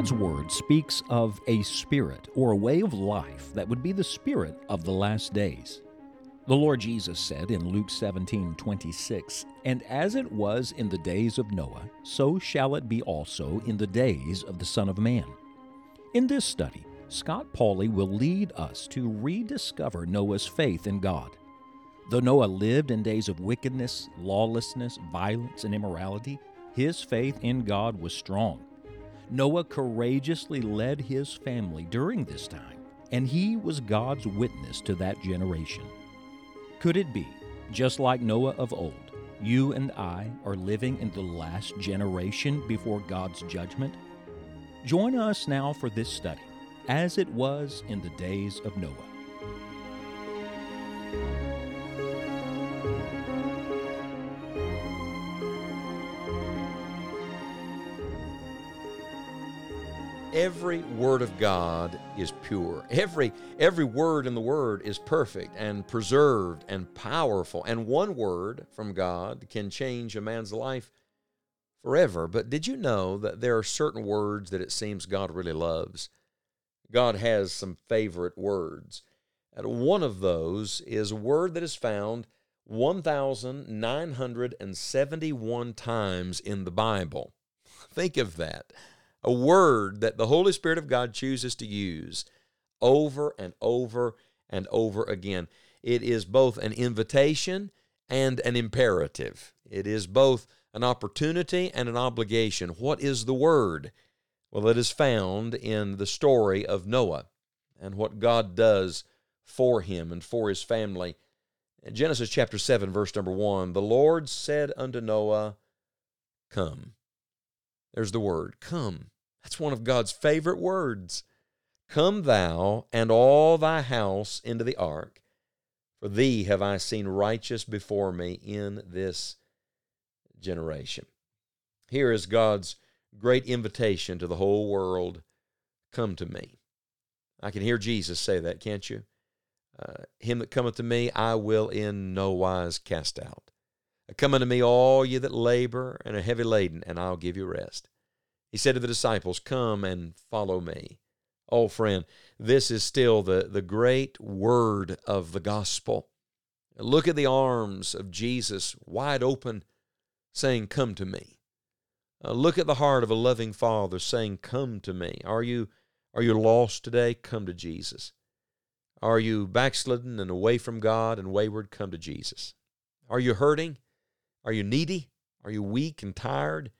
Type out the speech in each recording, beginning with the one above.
God's Word speaks of a spirit or a way of life that would be the spirit of the last days. The Lord Jesus said in Luke 17 26, And as it was in the days of Noah, so shall it be also in the days of the Son of Man. In this study, Scott Pauley will lead us to rediscover Noah's faith in God. Though Noah lived in days of wickedness, lawlessness, violence, and immorality, his faith in God was strong. Noah courageously led his family during this time, and he was God's witness to that generation. Could it be, just like Noah of old, you and I are living in the last generation before God's judgment? Join us now for this study as it was in the days of Noah. Every word of God is pure. Every every word in the word is perfect and preserved and powerful. And one word from God can change a man's life forever. But did you know that there are certain words that it seems God really loves? God has some favorite words. And one of those is a word that is found 1,971 times in the Bible. Think of that. A word that the Holy Spirit of God chooses to use over and over and over again. It is both an invitation and an imperative. It is both an opportunity and an obligation. What is the word? Well, it is found in the story of Noah and what God does for him and for his family. In Genesis chapter 7, verse number 1 The Lord said unto Noah, Come. There's the word, come. That's one of God's favorite words. Come thou and all thy house into the ark, for thee have I seen righteous before me in this generation. Here is God's great invitation to the whole world come to me. I can hear Jesus say that, can't you? Uh, him that cometh to me, I will in no wise cast out. Come unto me, all ye that labor and are heavy laden, and I'll give you rest. He said to the disciples, Come and follow me. Oh, friend, this is still the, the great word of the gospel. Look at the arms of Jesus wide open, saying, Come to me. Uh, look at the heart of a loving father saying, Come to me. Are you, are you lost today? Come to Jesus. Are you backslidden and away from God and wayward? Come to Jesus. Are you hurting? Are you needy? Are you weak and tired?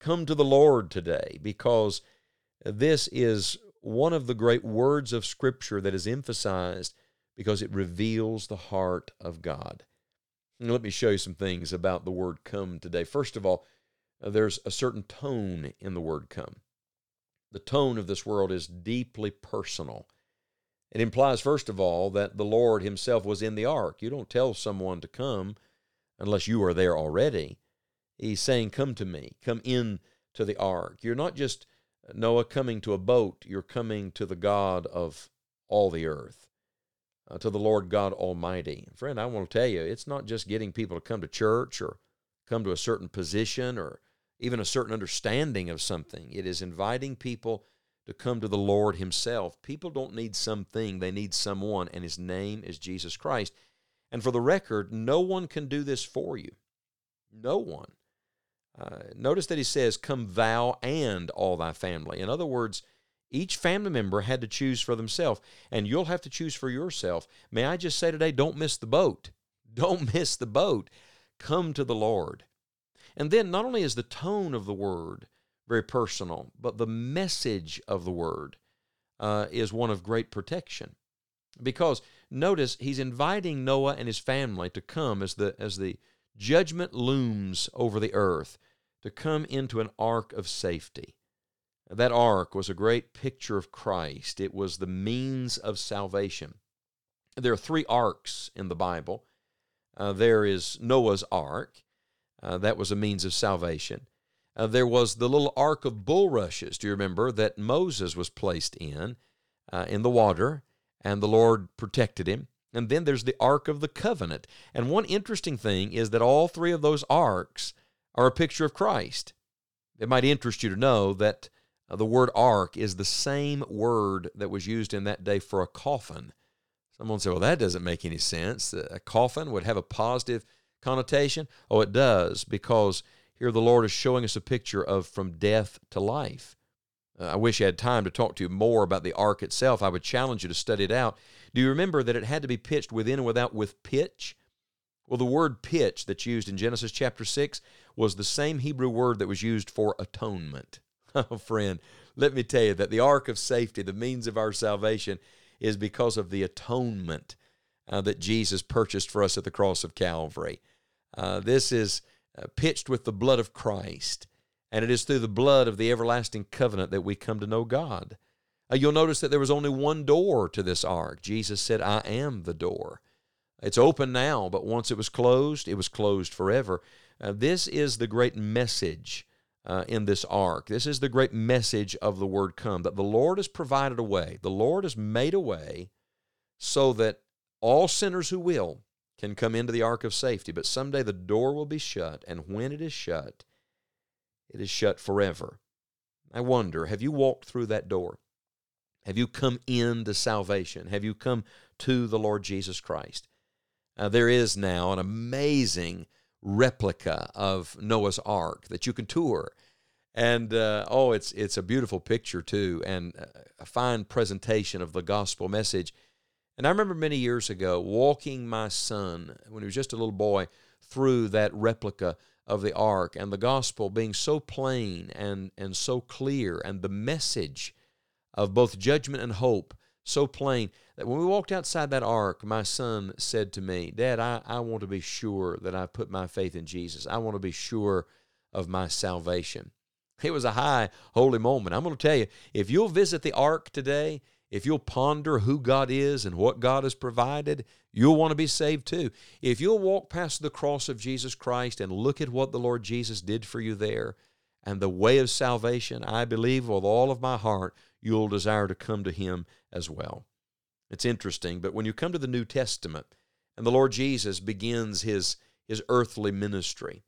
Come to the Lord today because this is one of the great words of Scripture that is emphasized because it reveals the heart of God. And let me show you some things about the word come today. First of all, uh, there's a certain tone in the word come. The tone of this world is deeply personal. It implies, first of all, that the Lord Himself was in the ark. You don't tell someone to come unless you are there already. He's saying, Come to me, come in to the ark. You're not just uh, Noah coming to a boat, you're coming to the God of all the earth, uh, to the Lord God Almighty. Friend, I want to tell you, it's not just getting people to come to church or come to a certain position or even a certain understanding of something. It is inviting people to come to the Lord Himself. People don't need something, they need someone, and His name is Jesus Christ. And for the record, no one can do this for you. No one. Uh, notice that he says, Come thou and all thy family. In other words, each family member had to choose for themselves, and you'll have to choose for yourself. May I just say today, don't miss the boat. Don't miss the boat. Come to the Lord. And then not only is the tone of the word very personal, but the message of the word uh, is one of great protection. Because notice he's inviting Noah and his family to come as the as the judgment looms over the earth to come into an ark of safety. That ark was a great picture of Christ. It was the means of salvation. There are three arks in the Bible. Uh, there is Noah's ark, uh, that was a means of salvation. Uh, there was the little ark of bulrushes, do you remember, that Moses was placed in, uh, in the water, and the Lord protected him. And then there's the Ark of the Covenant. And one interesting thing is that all three of those arks are a picture of Christ. It might interest you to know that Uh, the word ark is the same word that was used in that day for a coffin. Someone say, well, that doesn't make any sense. A coffin would have a positive connotation. Oh, it does, because here the Lord is showing us a picture of from death to life. Uh, I wish I had time to talk to you more about the ark itself. I would challenge you to study it out. Do you remember that it had to be pitched within and without with pitch? Well, the word pitch that's used in Genesis chapter 6 was the same Hebrew word that was used for atonement. Oh, friend, let me tell you that the ark of safety, the means of our salvation, is because of the atonement uh, that Jesus purchased for us at the cross of Calvary. Uh, this is uh, pitched with the blood of Christ, and it is through the blood of the everlasting covenant that we come to know God. Uh, you'll notice that there was only one door to this ark. Jesus said, I am the door. It's open now, but once it was closed, it was closed forever. Uh, this is the great message uh, in this ark. This is the great message of the word come that the Lord has provided a way. The Lord has made a way so that all sinners who will can come into the ark of safety. But someday the door will be shut, and when it is shut, it is shut forever. I wonder, have you walked through that door? Have you come into salvation? Have you come to the Lord Jesus Christ? Uh, there is now an amazing replica of Noah's Ark that you can tour. And uh, oh, it's it's a beautiful picture too, and a fine presentation of the gospel message. And I remember many years ago walking my son when he was just a little boy through that replica of the ark, and the gospel being so plain and and so clear, and the message of both judgment and hope so plain that when we walked outside that ark, my son said to me, Dad, I, I want to be sure that I've put my faith in Jesus. I want to be sure of my salvation. It was a high, holy moment. I'm going to tell you, if you'll visit the ark today, if you'll ponder who God is and what God has provided, you'll want to be saved too. If you'll walk past the cross of Jesus Christ and look at what the Lord Jesus did for you there and the way of salvation, I believe with all of my heart you'll desire to come to Him as well. It's interesting, but when you come to the New Testament and the Lord Jesus begins His, his earthly ministry,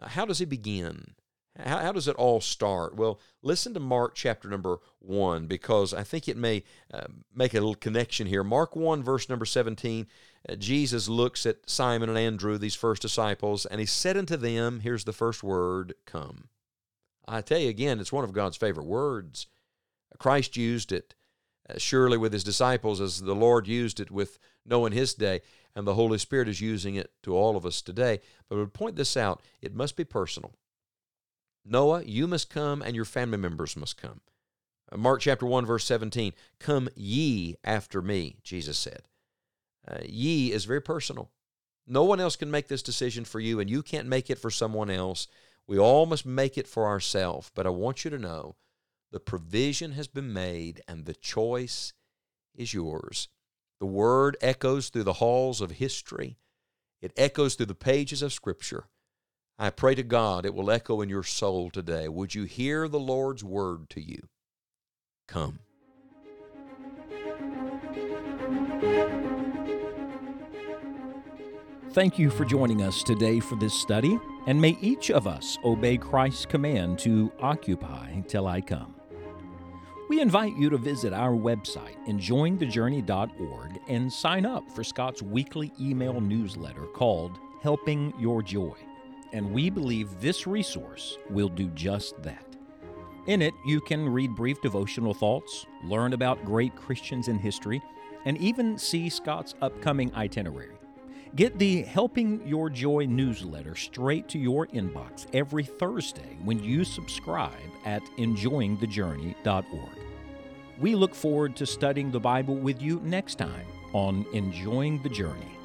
how does He begin? How, how, does it all start? Well, listen to Mark chapter number 1 because I think it may uh, make a little connection here. Mark 1, verse number 17, uh, Jesus looks at Simon and Andrew, these first disciples, and he said unto them, here's the first word, come. I tell you again, it's one of God's favorite words. Christ used it uh, surely with his disciples as the Lord used it with Noah in his day, and the Holy Spirit is using it to all of us today. But I would point this out it must be personal. Noah, you must come, and your family members must come. Uh, Mark chapter 1, verse 17 Come ye after me, Jesus said. Uh, ye is very personal. No one else can make this decision for you, and you can't make it for someone else. We all must make it for ourselves. But I want you to know the provision has been made, and the choice is yours. The word echoes through the halls of history, it echoes through the pages of Scripture. I pray to God it will echo in your soul today. Would you hear the Lord's word to you? Come. Thank you for joining us today for this study, and may each of us obey Christ's command to occupy till I come. We invite you to visit our website, enjoyingthejourney.org, and sign up for Scott's weekly email newsletter called Helping Your Joy. And we believe this resource will do just that. In it, you can read brief devotional thoughts, learn about great Christians in history, and even see Scott's upcoming itinerary. Get the Helping Your Joy newsletter straight to your inbox every Thursday when you subscribe at enjoyingthejourney.org. We look forward to studying the Bible with you next time on Enjoying the Journey.